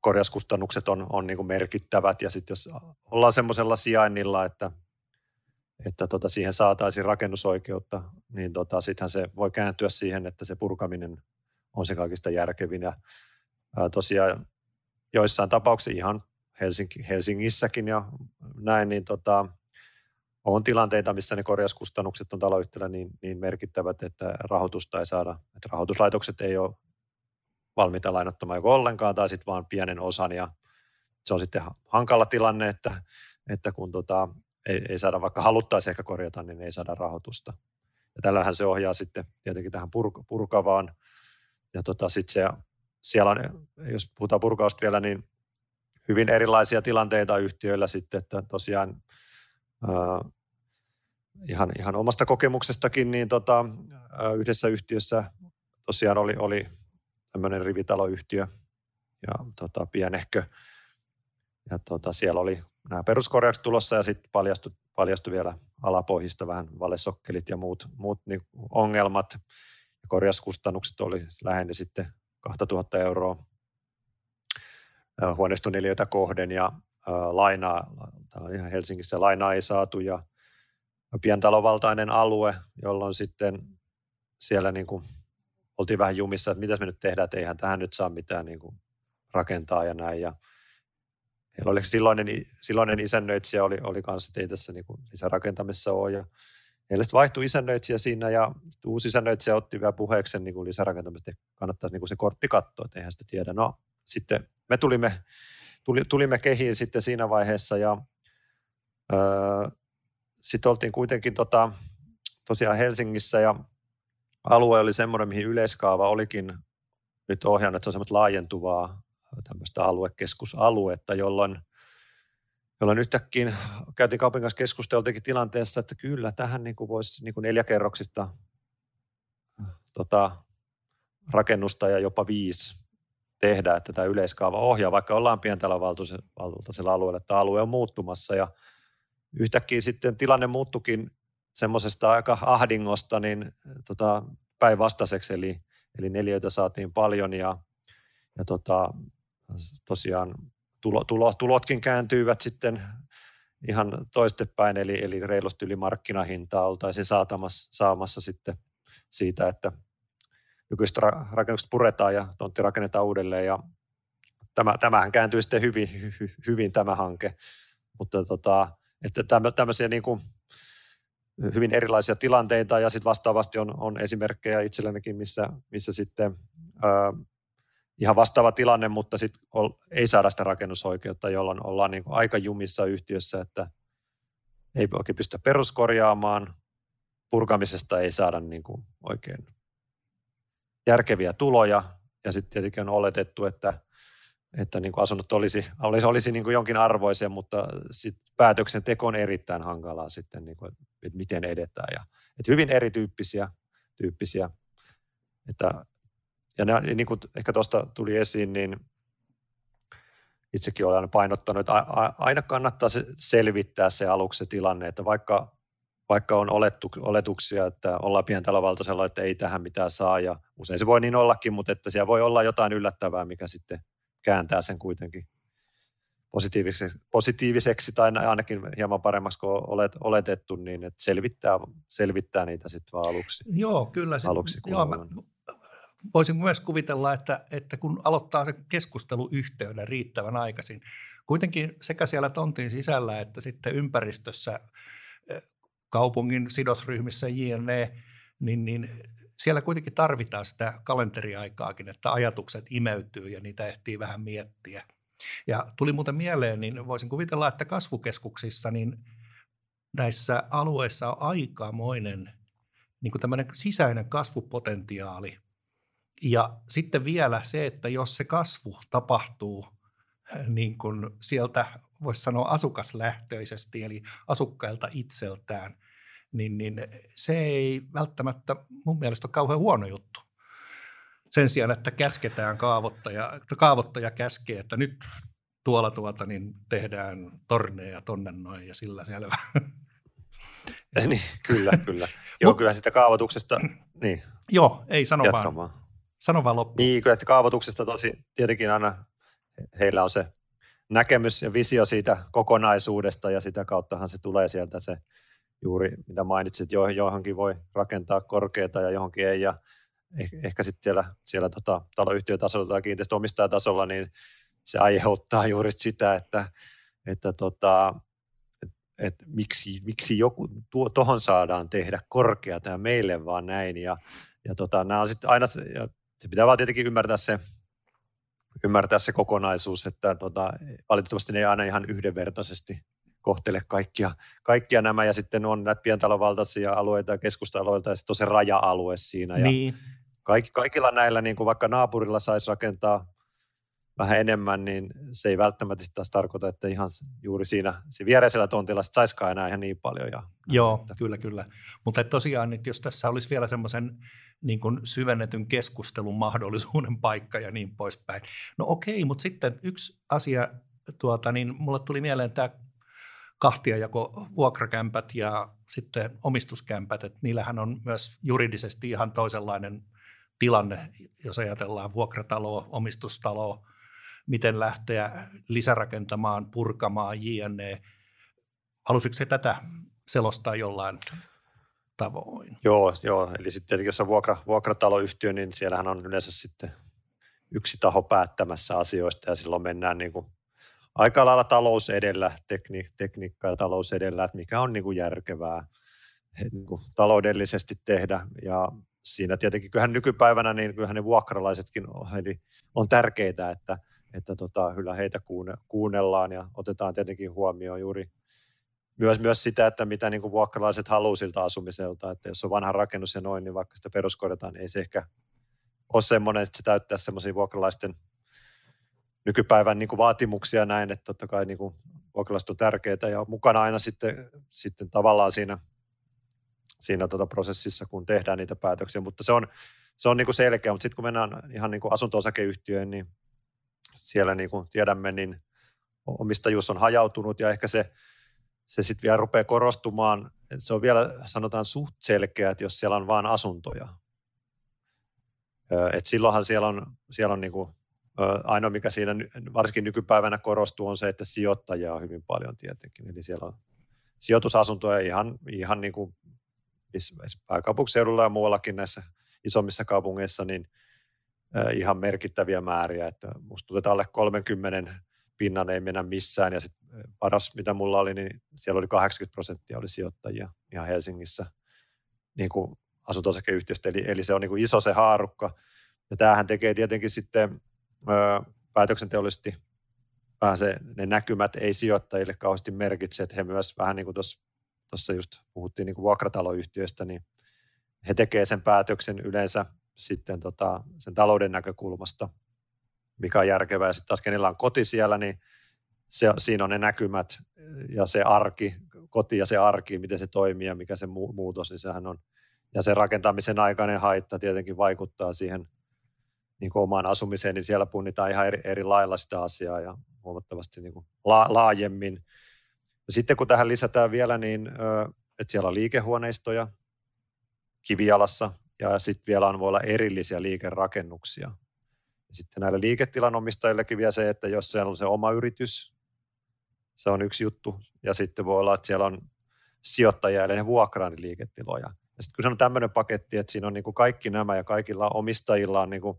korjauskustannukset on, on niin kuin merkittävät ja sitten jos ollaan semmoisella sijainnilla, että, että tota siihen saataisiin rakennusoikeutta, niin tota, sittenhän se voi kääntyä siihen, että se purkaminen on se kaikista järkevin. Ja, ää, tosiaan joissain tapauksissa ihan Helsingissäkin ja näin, niin tota, on tilanteita, missä ne korjauskustannukset on taloyhtiöllä niin, niin merkittävät, että rahoitusta ei saada, että rahoituslaitokset ei ole valmiita lainottamaan joko ollenkaan tai sitten vaan pienen osan ja se on sitten hankala tilanne, että, että kun tota, ei, ei saada, vaikka haluttaisiin ehkä korjata, niin ei saada rahoitusta. Ja tällähän se ohjaa sitten tietenkin tähän pur, purkavaan. Ja tota, sitten se, siellä on, jos puhutaan purkausta vielä, niin hyvin erilaisia tilanteita yhtiöillä sitten, että tosiaan äh, ihan, ihan omasta kokemuksestakin, niin tota, yhdessä yhtiössä tosiaan oli, oli tämmöinen rivitaloyhtiö ja tota, pienehkö. Ja tota, siellä oli nämä peruskorjaukset tulossa ja sitten paljastui, paljastui vielä alapohjista vähän valesokkelit ja muut, muut niin ongelmat. Ja korjauskustannukset oli lähinnä sitten 2000 euroa huoneistoneliöitä kohden ja lainaa, ihan Helsingissä lainaa ei saatu ja pientalovaltainen alue, jolloin sitten siellä niin kuin oltiin vähän jumissa, että mitä me nyt tehdään, että eihän tähän nyt saa mitään niin kuin rakentaa ja näin. Ja heillä oli silloinen, silloinen isännöitsijä oli, oli kanssa, että ei tässä niin kuin lisärakentamisessa ole. Ja heille vaihtui isännöitsijä siinä ja uusi isännöitsijä otti vielä puheeksi niin lisärakentamista, että kannattaisi niin kuin se kortti katsoa, että eihän sitä tiedä. No sitten me tulimme, tuli, tulimme kehiin sitten siinä vaiheessa ja öö, sitten oltiin kuitenkin tota, tosiaan Helsingissä ja alue oli semmoinen, mihin yleiskaava olikin nyt ohjannut, että se on semmoista laajentuvaa tämmöistä aluekeskusaluetta, jolloin, jolloin yhtäkkiä käytiin kaupungin kanssa keskusteltiinkin tilanteessa, että kyllä tähän niin kuin voisi niin kuin neljäkerroksista tota, rakennusta ja jopa viisi tehdä, että tämä yleiskaava ohjaa, vaikka ollaan pientalovaltuisella alueella, että alue on muuttumassa ja yhtäkkiä sitten tilanne muuttukin semmoisesta aika ahdingosta niin tota, päinvastaiseksi, eli, eli neljöitä saatiin paljon ja, ja tota, tosiaan tulo, tulo, tulotkin kääntyivät sitten ihan toistepäin, eli, eli reilusti yli markkinahintaa oltaisiin saatamassa, saamassa sitten siitä, että nykyiset rakennukset puretaan ja tontti rakennetaan uudelleen ja tämä, tämähän kääntyy sitten hyvin, hy, hyvin tämä hanke, mutta tota, että tämmöisiä niin kuin hyvin erilaisia tilanteita ja sitten vastaavasti on, on esimerkkejä itsellänikin, missä, missä sitten ää, ihan vastaava tilanne, mutta sitten ei saada sitä rakennusoikeutta, jolloin ollaan niin kuin aika jumissa yhtiössä, että ei oikein pystytä peruskorjaamaan, purkamisesta ei saada niin kuin oikein järkeviä tuloja ja sitten tietenkin on oletettu, että, että niin kuin asunnot olisi, olisi, olisi niin kuin jonkin arvoisia, mutta sit päätöksenteko on erittäin hankalaa sitten, niin kuin, että miten edetään. Ja, että hyvin erityyppisiä tyyppisiä. Että, ja ne, niin kuin ehkä tuosta tuli esiin, niin itsekin olen painottanut, että aina kannattaa se selvittää se aluksi se tilanne, että vaikka vaikka on olettu, oletuksia, että ollaan pientalovaltaisella, että ei tähän mitään saa ja usein se voi niin ollakin, mutta että siellä voi olla jotain yllättävää, mikä sitten kääntää sen kuitenkin positiiviseksi, positiiviseksi tai ainakin hieman paremmaksi kuin olet, oletettu, niin että selvittää, selvittää niitä sitten vaan aluksi. Joo, kyllä. Se, aluksi, joo, mä, voisin myös kuvitella, että, että kun aloittaa se keskusteluyhteyden riittävän aikaisin, kuitenkin sekä siellä tontin sisällä että sitten ympäristössä, kaupungin sidosryhmissä jne, niin, niin siellä kuitenkin tarvitaan sitä kalenteriaikaakin, että ajatukset imeytyy ja niitä ehtii vähän miettiä. Ja tuli muuten mieleen, niin voisin kuvitella, että kasvukeskuksissa niin näissä alueissa on aikamoinen niin kuin tämmöinen sisäinen kasvupotentiaali. Ja sitten vielä se, että jos se kasvu tapahtuu niin kuin sieltä, voisi sanoa asukaslähtöisesti, eli asukkailta itseltään – niin, niin se ei välttämättä mun mielestä ole kauhean huono juttu. Sen sijaan, että käsketään kaavoittaja, että kaavoittaja käskee, että nyt tuolla tuota niin tehdään torneja tonne noin ja sillä selvä. niin, kyllä, kyllä. Joo, kyllä sitä kaavoituksesta, niin. Joo, ei sano Jatkamaan. vaan. Sano vaan loppuun. Niin, kyllä että kaavoituksesta tosi, tietenkin aina heillä on se näkemys ja visio siitä kokonaisuudesta ja sitä kauttahan se tulee sieltä se juuri mitä mainitsit, jo, johonkin voi rakentaa korkeata ja johonkin ei. Ja ehkä sitten siellä, siellä tota, taloyhtiötasolla tai kiinteistöomistajatasolla, niin se aiheuttaa juuri sitä, että, että tota, et, et miksi, miksi joku tuo, tohon saadaan tehdä korkeata ja meille vaan näin. Ja, ja tota, nämä on sitten aina, ja se pitää vaan tietenkin ymmärtää se, ymmärtää se kokonaisuus, että tota, valitettavasti ne ei aina ihan yhdenvertaisesti kohtele kaikkia, kaikkia nämä ja sitten on näitä pientalovaltaisia alueita ja keskusta-alueita ja sitten on se raja-alue siinä. Ja niin. kaikki, kaikilla näillä, niin kuin vaikka naapurilla saisi rakentaa vähän enemmän, niin se ei välttämättä taas tarkoita, että ihan juuri siinä, siinä viereisellä tontilla saisikaan enää ihan niin paljon. Ja, Joo, että. kyllä, kyllä. Mutta tosiaan, että jos tässä olisi vielä semmoisen niin kuin syvennetyn keskustelun mahdollisuuden paikka ja niin poispäin. No okei, mutta sitten yksi asia, tuota, niin mulle tuli mieleen tämä kahtiajako vuokrakämpät ja sitten omistuskämpät, että niillähän on myös juridisesti ihan toisenlainen tilanne, jos ajatellaan vuokrataloa, omistustaloa, miten lähteä lisärakentamaan, purkamaan, jne. Halusitko se tätä selostaa jollain tavoin? Joo, joo. eli sitten jos on vuokra, vuokrataloyhtiö, niin siellähän on yleensä sitten yksi taho päättämässä asioista ja silloin mennään niin kuin aika lailla talous edellä, tekni, tekniikka ja talous edellä, että mikä on niin kuin järkevää niin kuin taloudellisesti tehdä. Ja siinä tietenkin, kyllähän nykypäivänä, niin kyllähän ne vuokralaisetkin on, eli on tärkeää, että, että tota, kyllä heitä kuunnellaan ja otetaan tietenkin huomioon juuri myös, myös sitä, että mitä niin kuin vuokralaiset haluaa siltä asumiselta, että jos on vanha rakennus ja noin, niin vaikka sitä peruskorjataan, niin ei se ehkä ole semmoinen, että se täyttää semmoisia vuokralaisten – nykypäivän niin kuin vaatimuksia näin, että totta kai niin kuin vuokralaiset on tärkeää ja mukana aina sitten, sitten tavallaan siinä, siinä tota prosessissa, kun tehdään niitä päätöksiä, mutta se on, se on niin kuin selkeä, mutta sitten kun mennään ihan niin kuin asunto-osakeyhtiöön, niin siellä niin kuin tiedämme, niin omistajuus on hajautunut ja ehkä se, se sitten vielä rupeaa korostumaan, että se on vielä sanotaan suht selkeä, että jos siellä on vain asuntoja. Et silloinhan siellä on, siellä on niin kuin Ainoa, mikä siinä varsinkin nykypäivänä korostuu, on se, että sijoittajia on hyvin paljon tietenkin. Eli siellä on sijoitusasuntoja ihan, ihan niin kuin pääkaupunkiseudulla ja muuallakin näissä isommissa kaupungeissa, niin ihan merkittäviä määriä. Että musta että alle 30 pinnan ei mennä missään. Ja sit paras, mitä mulla oli, niin siellä oli 80 prosenttia oli sijoittajia ihan Helsingissä niin kuin asunto Eli, eli se on niin kuin iso se haarukka. Ja tämähän tekee tietenkin sitten päätöksenteollisesti vähän se, ne näkymät ei sijoittajille kauheasti merkitse, että he myös vähän niin kuin tuossa just puhuttiin niin kuin vuokrataloyhtiöistä, niin he tekevät sen päätöksen yleensä sitten tota, sen talouden näkökulmasta, mikä on järkevää. Sitten taas kenellä on koti siellä, niin se, siinä on ne näkymät ja se arki, koti ja se arki, miten se toimii ja mikä se muutos, niin sehän on. Ja se rakentamisen aikainen haitta tietenkin vaikuttaa siihen niin kuin omaan asumiseen, niin siellä punnitaan ihan eri, eri lailla sitä asiaa ja huomattavasti niin kuin la, laajemmin. Ja sitten kun tähän lisätään vielä, niin että siellä on liikehuoneistoja kivialassa ja sitten vielä on, voi olla erillisiä liikerakennuksia. Ja sitten näille liiketilan omistajillekin vielä se, että jos siellä on se oma yritys, se on yksi juttu. Ja sitten voi olla, että siellä on sijoittajia, eli ne vuokraa liiketiloja. Ja sitten kun se on tämmöinen paketti, että siinä on niin kuin kaikki nämä ja kaikilla omistajilla on niin kuin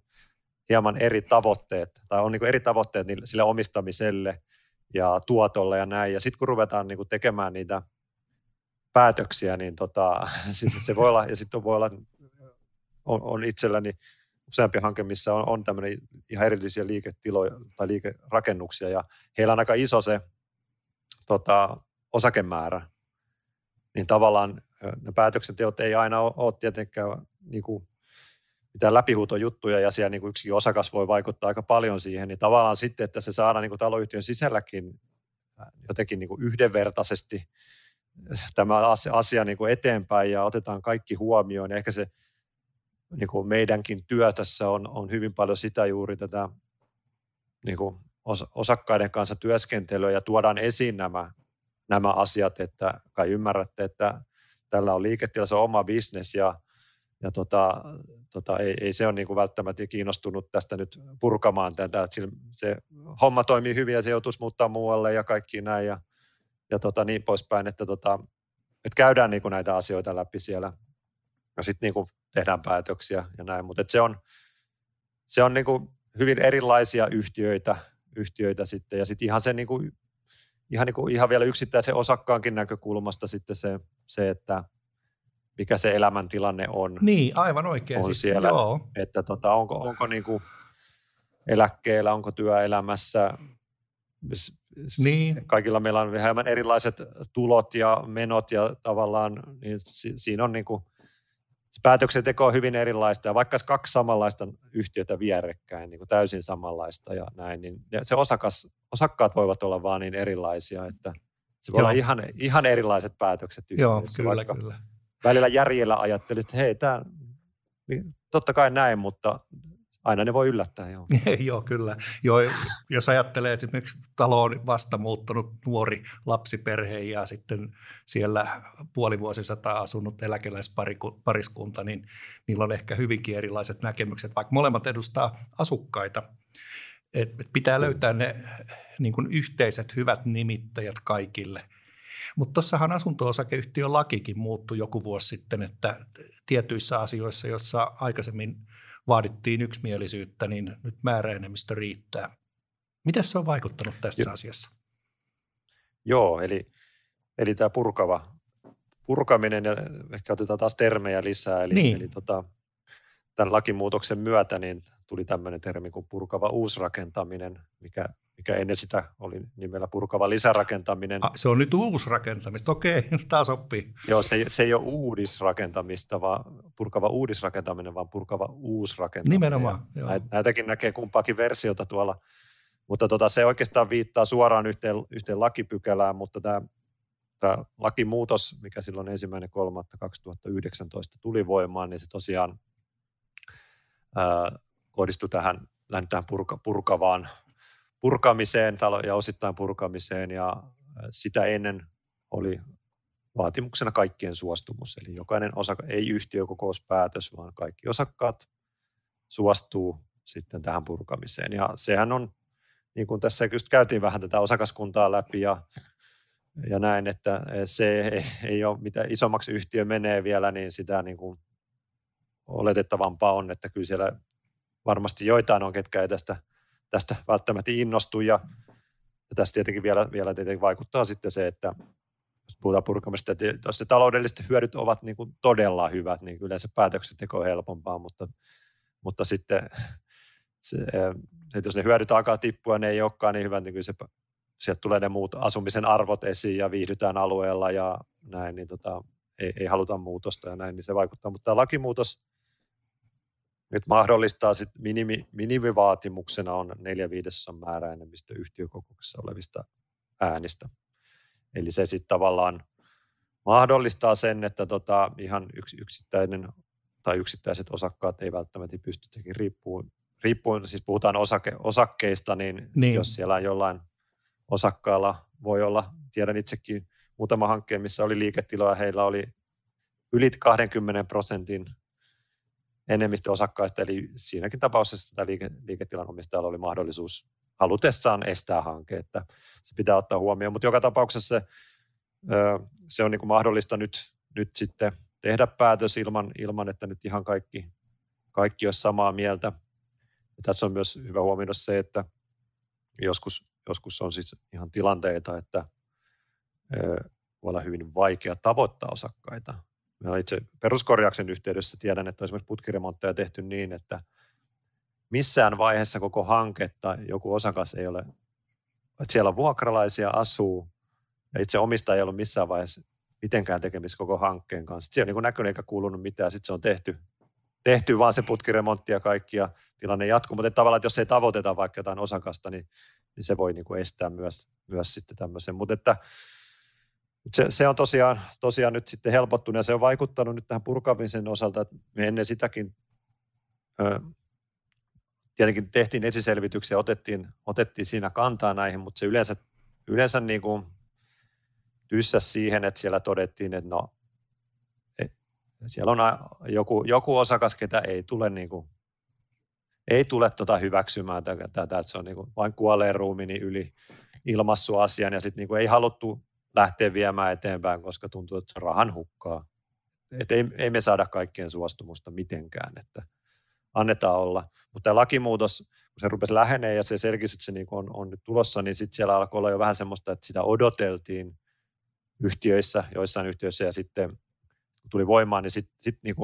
hieman eri tavoitteet, tai on niin kuin eri tavoitteet sille omistamiselle ja tuotolle ja näin. Ja sitten kun ruvetaan niin kuin tekemään niitä päätöksiä, niin tota, siis se voi olla, ja sitten voi olla, on, on itselläni useampi hanke, missä on, on tämmöinen ihan erillisiä liiketiloja tai liikerakennuksia, ja heillä on aika iso se tota, osakemäärä, niin tavallaan ne päätöksenteot ei aina ole, ole tietenkään niin kuin mitään läpihuutojuttuja ja siellä niin yksikin osakas voi vaikuttaa aika paljon siihen, niin tavallaan sitten, että se saadaan niin kuin taloyhtiön sisälläkin jotenkin niin kuin yhdenvertaisesti tämä asia niin kuin eteenpäin ja otetaan kaikki huomioon. Ja ehkä se niin kuin meidänkin työ tässä on, on hyvin paljon sitä juuri tätä niin kuin osakkaiden kanssa työskentelyä ja tuodaan esiin nämä, nämä asiat, että kai ymmärrätte, että tällä on liiketila, se on oma bisnes ja, ja tota, tota, ei, ei, se ole niin kuin välttämättä kiinnostunut tästä nyt purkamaan tätä, että se homma toimii hyvin ja se joutuisi muuttaa muualle ja kaikki näin ja, ja tota, niin poispäin, että, tota, että käydään niin kuin näitä asioita läpi siellä. Ja sitten niin tehdään päätöksiä ja näin, mutta se on, se on niin kuin hyvin erilaisia yhtiöitä, yhtiöitä sitten ja sitten ihan se niin kuin, ihan, niin kuin, ihan vielä yksittäisen osakkaankin näkökulmasta sitten se, se että mikä se elämäntilanne on. Niin, aivan oikein. On siis, siellä, joo. että tota, onko, onko niin kuin eläkkeellä, onko työelämässä, niin. Kaikilla meillä on vähän erilaiset tulot ja menot ja tavallaan niin siinä on niin kuin, se päätöksenteko on hyvin erilaista ja vaikka kaksi samanlaista yhtiötä vierekkäin, niin kuin täysin samanlaista ja näin, niin se osakas, osakkaat voivat olla vaan niin erilaisia, että se voi Joo. olla ihan, ihan erilaiset päätökset yhtiöissä. Joo, kyllä, kyllä. Välillä järjellä ajattelin, että hei, tämä, niin totta kai näin, mutta aina ne voi yllättää. Joo, joo kyllä. Joo, jos ajattelee että esimerkiksi talo on vasta muuttunut nuori lapsiperhe ja sitten siellä puoli vuosisataa asunut eläkeläispariskunta, niin niillä on ehkä hyvinkin erilaiset näkemykset, vaikka molemmat edustaa asukkaita. Et pitää löytää ne niin kuin yhteiset hyvät nimittäjät kaikille. Mutta tuossahan asunto-osakeyhtiön lakikin muuttui joku vuosi sitten, että tietyissä asioissa, joissa aikaisemmin – vaadittiin yksimielisyyttä, niin nyt määräenemmistö riittää. Miten se on vaikuttanut tässä jo. asiassa? Joo, eli, eli tämä purkava, purkaminen, ja ehkä otetaan taas termejä lisää, eli, niin. eli tota, tämän lakimuutoksen myötä niin tuli tämmöinen termi kuin purkava uusrakentaminen, mikä mikä ennen sitä oli nimellä purkava lisärakentaminen. Ah, se on nyt uusrakentamista, okei, taas oppii. Joo, se, se ei ole uudisrakentamista, vaan purkava uudisrakentaminen, vaan purkava uusrakentaminen. Nimenomaan, joo. Näitäkin näkee kumpaakin versiota tuolla. Mutta tota, se oikeastaan viittaa suoraan yhteen, yhteen lakipykälään, mutta tämä, tämä lakimuutos, mikä silloin ensimmäinen 2019 tuli voimaan, niin se tosiaan ää, kohdistui tähän, tähän purka, purkavaan purkamiseen ja osittain purkamiseen ja sitä ennen oli vaatimuksena kaikkien suostumus. Eli jokainen osaka, ei yhtiökokouspäätös, vaan kaikki osakkaat suostuu sitten tähän purkamiseen. Ja sehän on, niin kuin tässä just käytiin vähän tätä osakaskuntaa läpi ja, ja näin, että se ei, ei ole, mitä isommaksi yhtiö menee vielä, niin sitä niin kuin oletettavampaa on, että kyllä siellä varmasti joitain on, ketkä ei tästä – tästä välttämättä innostu ja, ja tästä tietenkin vielä, vielä tietenkin vaikuttaa sitten se, että jos puhutaan purkamista, että jos ne taloudelliset hyödyt ovat niin kuin todella hyvät, niin yleensä päätöksenteko on helpompaa, mutta, mutta sitten se, että jos ne hyödyt alkaa tippua, ne ei olekaan niin hyvät, niin kyllä se, sieltä tulee ne muut asumisen arvot esiin ja viihdytään alueella ja näin, niin tota, ei, ei haluta muutosta ja näin, niin se vaikuttaa. Mutta tämä lakimuutos nyt mahdollistaa sit minimi, minimivaatimuksena on neljä viidesosan määräenemmistö yhtiökokouksessa olevista äänistä. Eli se sitten tavallaan mahdollistaa sen, että tota, ihan yks, yksittäinen tai yksittäiset osakkaat ei välttämättä pysty tekemään riippuen, riippuen siis puhutaan osake, osakkeista, niin, niin jos siellä on jollain osakkaalla voi olla, tiedän itsekin muutama hankkeen, missä oli liiketiloja, heillä oli yli 20 prosentin enemmistö osakkaista, eli siinäkin tapauksessa tämä liike, liiketilan omistajalla oli mahdollisuus halutessaan estää hanke, että se pitää ottaa huomioon. Mutta joka tapauksessa se, se on niin kuin mahdollista nyt, nyt sitten tehdä päätös ilman, ilman, että nyt ihan kaikki, kaikki olisi samaa mieltä. Ja tässä on myös hyvä huomioida se, että joskus, joskus on siis ihan tilanteita, että voi olla hyvin vaikea tavoittaa osakkaita. Meillä itse peruskorjauksen yhteydessä tiedän, että on esimerkiksi putkiremontteja tehty niin, että missään vaiheessa koko hanketta joku osakas ei ole, että siellä vuokralaisia asuu ja itse omistaja ei ollut missään vaiheessa mitenkään tekemistä koko hankkeen kanssa. Sitten siellä ei niin näkynyt eikä kuulunut mitään, sitten se on tehty, tehty vaan se putkiremontti ja kaikki ja tilanne jatkuu. Mutta tavallaan, että jos ei tavoiteta vaikka jotain osakasta, niin, niin se voi niin kuin estää myös, myös sitten tämmöisen. Mutta että se, se, on tosiaan, tosiaan nyt sitten helpottunut ja se on vaikuttanut nyt tähän purkamisen osalta, että me ennen sitäkin ö, tietenkin tehtiin esiselvityksiä, otettiin, otettiin siinä kantaa näihin, mutta se yleensä, yleensä niin kuin tyssäs siihen, että siellä todettiin, että no, et, siellä on joku, joku osakas, ketä ei tule, niin kuin, ei tule tota hyväksymään tätä, että se on niin kuin vain kuolleen ruumiini yli ilmassu asian ja sitten niin ei haluttu lähteä viemään eteenpäin, koska tuntuu, että se rahan hukkaa. Et ei, ei me saada kaikkien suostumusta mitenkään, että annetaan olla. Mutta tämä lakimuutos, kun se rupesi lähenee ja se selkisi, että se niin on, on nyt tulossa, niin sitten siellä alkoi olla jo vähän semmoista, että sitä odoteltiin yhtiöissä, joissain yhtiöissä ja sitten kun tuli voimaan, niin sitten sit, niin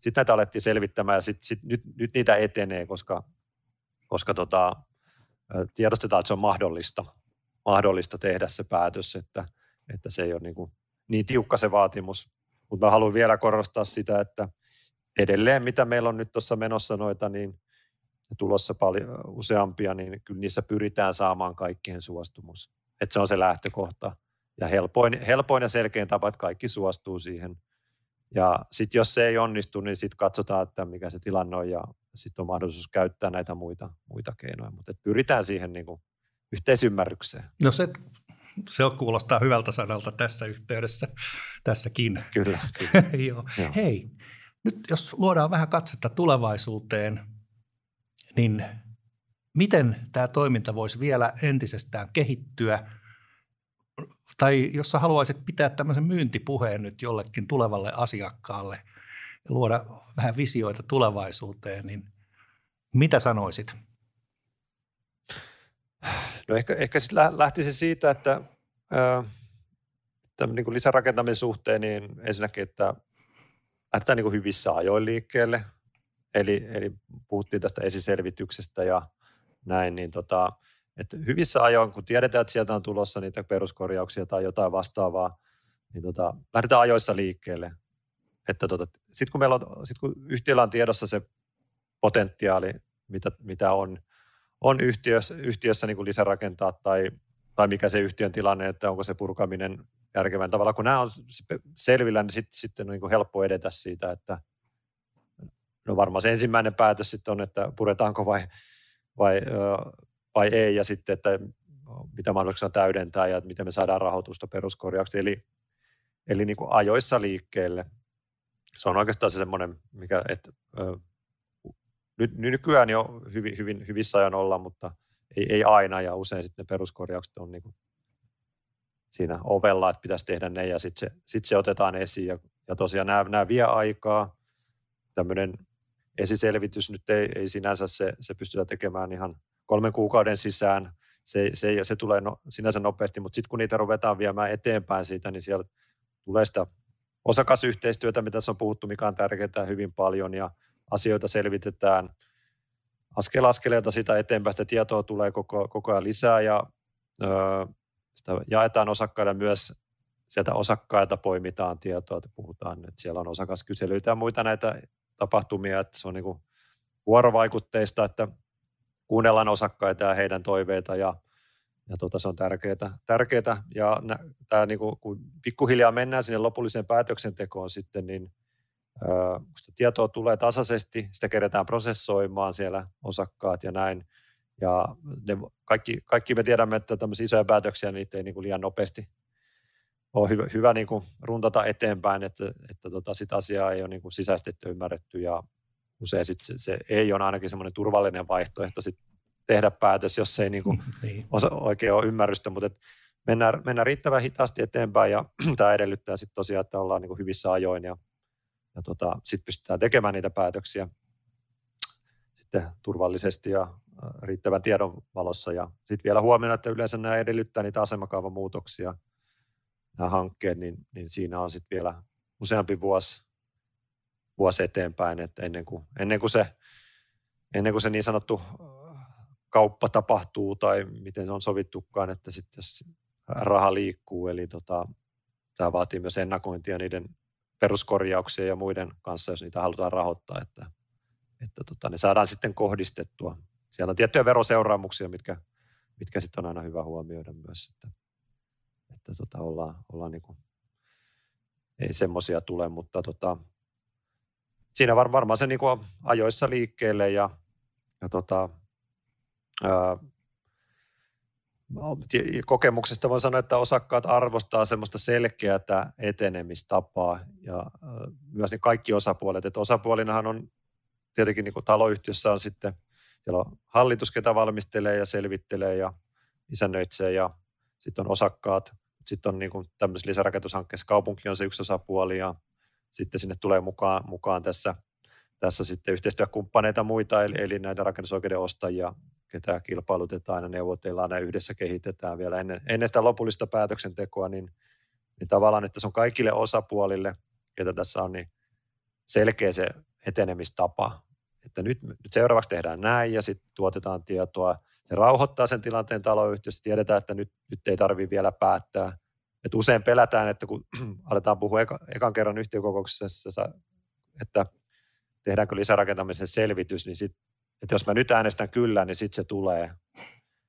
sit näitä alettiin selvittämään ja sit, sit, nyt, nyt niitä etenee, koska, koska tota, tiedostetaan, että se on mahdollista, mahdollista tehdä se päätös, että, että se ei ole niin, kuin niin tiukka se vaatimus. Mutta mä haluan vielä korostaa sitä, että edelleen mitä meillä on nyt tuossa menossa noita, niin tulossa paljon useampia, niin kyllä niissä pyritään saamaan kaikkien suostumus. Että se on se lähtökohta. Ja helpoin, helpoin ja selkein tapa, että kaikki suostuu siihen. Ja sitten jos se ei onnistu, niin sitten katsotaan, että mikä se tilanne on ja sitten on mahdollisuus käyttää näitä muita, muita keinoja. Mutta pyritään siihen niin kuin yhteisymmärrykseen. No se, se kuulostaa hyvältä sanalta tässä yhteydessä, tässäkin. Kyllä. kyllä. Joo. Joo. Hei, nyt jos luodaan vähän katsetta tulevaisuuteen, niin miten tämä toiminta voisi vielä entisestään kehittyä? Tai jos sä haluaisit pitää tämmöisen myyntipuheen nyt jollekin tulevalle asiakkaalle ja luoda vähän visioita tulevaisuuteen, niin mitä sanoisit? No ehkä, ehkä sitten lähtisi siitä, että tämän niin kuin lisärakentamisen suhteen, niin ensinnäkin, että lähdetään niin kuin hyvissä ajoin liikkeelle. Eli, eli puhuttiin tästä esiselvityksestä ja näin, niin tota, että hyvissä ajoin, kun tiedetään, että sieltä on tulossa niitä peruskorjauksia tai jotain vastaavaa, niin tota, lähdetään ajoissa liikkeelle. Että tota, sitten kun, meillä on, sit kun yhtiöllä on tiedossa se potentiaali, mitä, mitä on, on yhtiössä, yhtiössä niin kuin lisärakentaa tai, tai mikä se yhtiön tilanne, että onko se purkaminen järkevän tavalla. Kun nämä on selvillä, niin sitten, sitten on niin kuin helppo edetä siitä, että no varmaan se ensimmäinen päätös sitten on, että puretaanko vai, vai, vai ei, ja sitten, että mitä mahdollisuuksia täydentää ja miten me saadaan rahoitusta peruskorjaukseen. Eli, eli niin kuin ajoissa liikkeelle. Se on oikeastaan se semmoinen, mikä, että nyt, nykyään jo hyvin, hyvin, hyvissä ajan olla, mutta ei, ei aina, ja usein sitten ne peruskorjaukset on niin kuin siinä ovella, että pitäisi tehdä ne ja sitten se, sit se otetaan esiin. Ja, ja tosiaan nämä, nämä vie aikaa. Tämmöinen esiselvitys nyt ei, ei sinänsä se, se pystytä tekemään ihan kolmen kuukauden sisään. Se, se, se tulee no, sinänsä nopeasti, mutta sitten kun niitä ruvetaan viemään eteenpäin siitä, niin siellä tulee sitä osakasyhteistyötä, mitä tässä on puhuttu, mikä on tärkeää hyvin paljon ja asioita selvitetään askel askeleelta sitä eteenpäin. Sitä tietoa tulee koko, koko ajan lisää ja öö, sitä jaetaan osakkaille myös sieltä osakkailta poimitaan tietoa, että puhutaan, että siellä on osakaskyselyitä ja muita näitä tapahtumia, että se on niin kuin vuorovaikutteista, että kuunnellaan osakkaita ja heidän toiveita ja, ja tota, se on tärkeää. tärkeää. Ja nä, tämä, niin kuin, kun pikkuhiljaa mennään sinne lopulliseen päätöksentekoon sitten, niin kun sitä tietoa tulee tasaisesti, sitä kerätään prosessoimaan siellä osakkaat ja näin, ja ne, kaikki, kaikki me tiedämme, että tämmöisiä isoja päätöksiä niitä ei niin kuin liian nopeasti ole hyvä, hyvä niin kuin runtata eteenpäin, että, että tota, sitä asiaa ei ole niin kuin sisäistetty ymmärretty ja usein sit se, se ei ole ainakin semmoinen turvallinen vaihtoehto sit tehdä päätös, jos ei niin kuin niin. Osa, oikein ole ymmärrystä, mutta et mennään, mennään riittävän hitaasti eteenpäin ja tämä edellyttää sitten tosiaan, että ollaan niin kuin hyvissä ajoin ja, ja tota, sitten pystytään tekemään niitä päätöksiä sitten turvallisesti ja riittävän tiedon valossa. Ja sitten vielä huomioon, että yleensä nämä edellyttää niitä asemakaavamuutoksia, nämä hankkeet, niin, niin siinä on sitten vielä useampi vuosi, vuosi eteenpäin, että ennen kuin, ennen kuin se ennen kuin se niin sanottu kauppa tapahtuu tai miten se on sovittukaan, että sitten jos raha liikkuu, eli tota, tämä vaatii myös ennakointia niiden peruskorjauksia ja muiden kanssa, jos niitä halutaan rahoittaa, että, että tota, ne saadaan sitten kohdistettua. Siellä on tiettyjä veroseuraamuksia, mitkä, mitkä sitten on aina hyvä huomioida myös, että, että tota, ollaan, ollaan niin kuin, ei semmoisia tule, mutta tota, siinä var, varmaan se niin kuin ajoissa liikkeelle ja, ja tota, ää, kokemuksesta voin sanoa, että osakkaat arvostaa semmoista selkeää etenemistapaa ja myös ne kaikki osapuolet. Että osapuolinahan on tietenkin niin kuin taloyhtiössä on sitten, siellä on hallitus, ketä valmistelee ja selvittelee ja isännöitsee ja sitten on osakkaat. Sitten on niin kuin tämmöisessä lisärakennushankkeessa kaupunki on se yksi osapuoli ja sitten sinne tulee mukaan, mukaan tässä, tässä sitten yhteistyökumppaneita muita, eli, eli näitä rakennusoikeuden ostajia, ketä kilpailutetaan ja neuvotellaan ja yhdessä kehitetään vielä. Ennen, ennen sitä lopullista päätöksentekoa, niin, niin tavallaan, että se on kaikille osapuolille, ketä tässä on, niin selkeä se etenemistapa, että nyt, nyt seuraavaksi tehdään näin ja sitten tuotetaan tietoa. Se rauhoittaa sen tilanteen taloyhtiössä, tiedetään, että nyt, nyt ei tarvitse vielä päättää, et usein pelätään, että kun aletaan puhua eka, ekan kerran yhtiökokouksessa, että tehdäänkö lisärakentamisen selvitys, niin sit, että jos mä nyt äänestän kyllä, niin sitten se tulee.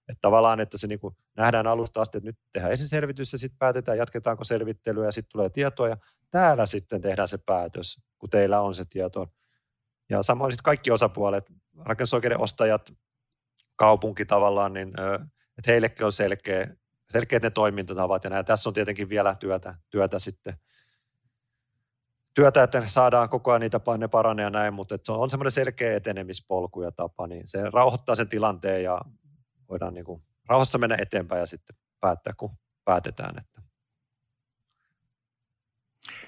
Että tavallaan, että se niin kuin nähdään alusta asti, että nyt tehdään esiselvitys ja sitten päätetään, jatketaanko selvittelyä ja sitten tulee tietoa ja täällä sitten tehdään se päätös, kun teillä on se tieto. Ja samoin sitten kaikki osapuolet, rakennusoikeuden ostajat, kaupunki tavallaan, niin että heillekin on selkeä, selkeät ne toimintatavat ja näin. Tässä on tietenkin vielä työtä, työtä sitten työtä, että saadaan koko ajan niitä ne paranee ja näin, mutta se on semmoinen selkeä etenemispolku ja tapa, niin se rauhoittaa sen tilanteen ja voidaan niin kuin rauhassa mennä eteenpäin ja sitten päättää, kun päätetään. Että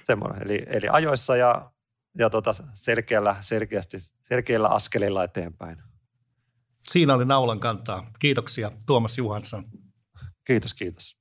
semmoinen. Eli, eli ajoissa ja, ja tota selkeällä, selkeästi, selkeillä askelilla eteenpäin. Siinä oli naulan kantaa. Kiitoksia Tuomas Juhansson. Kiitos, kiitos.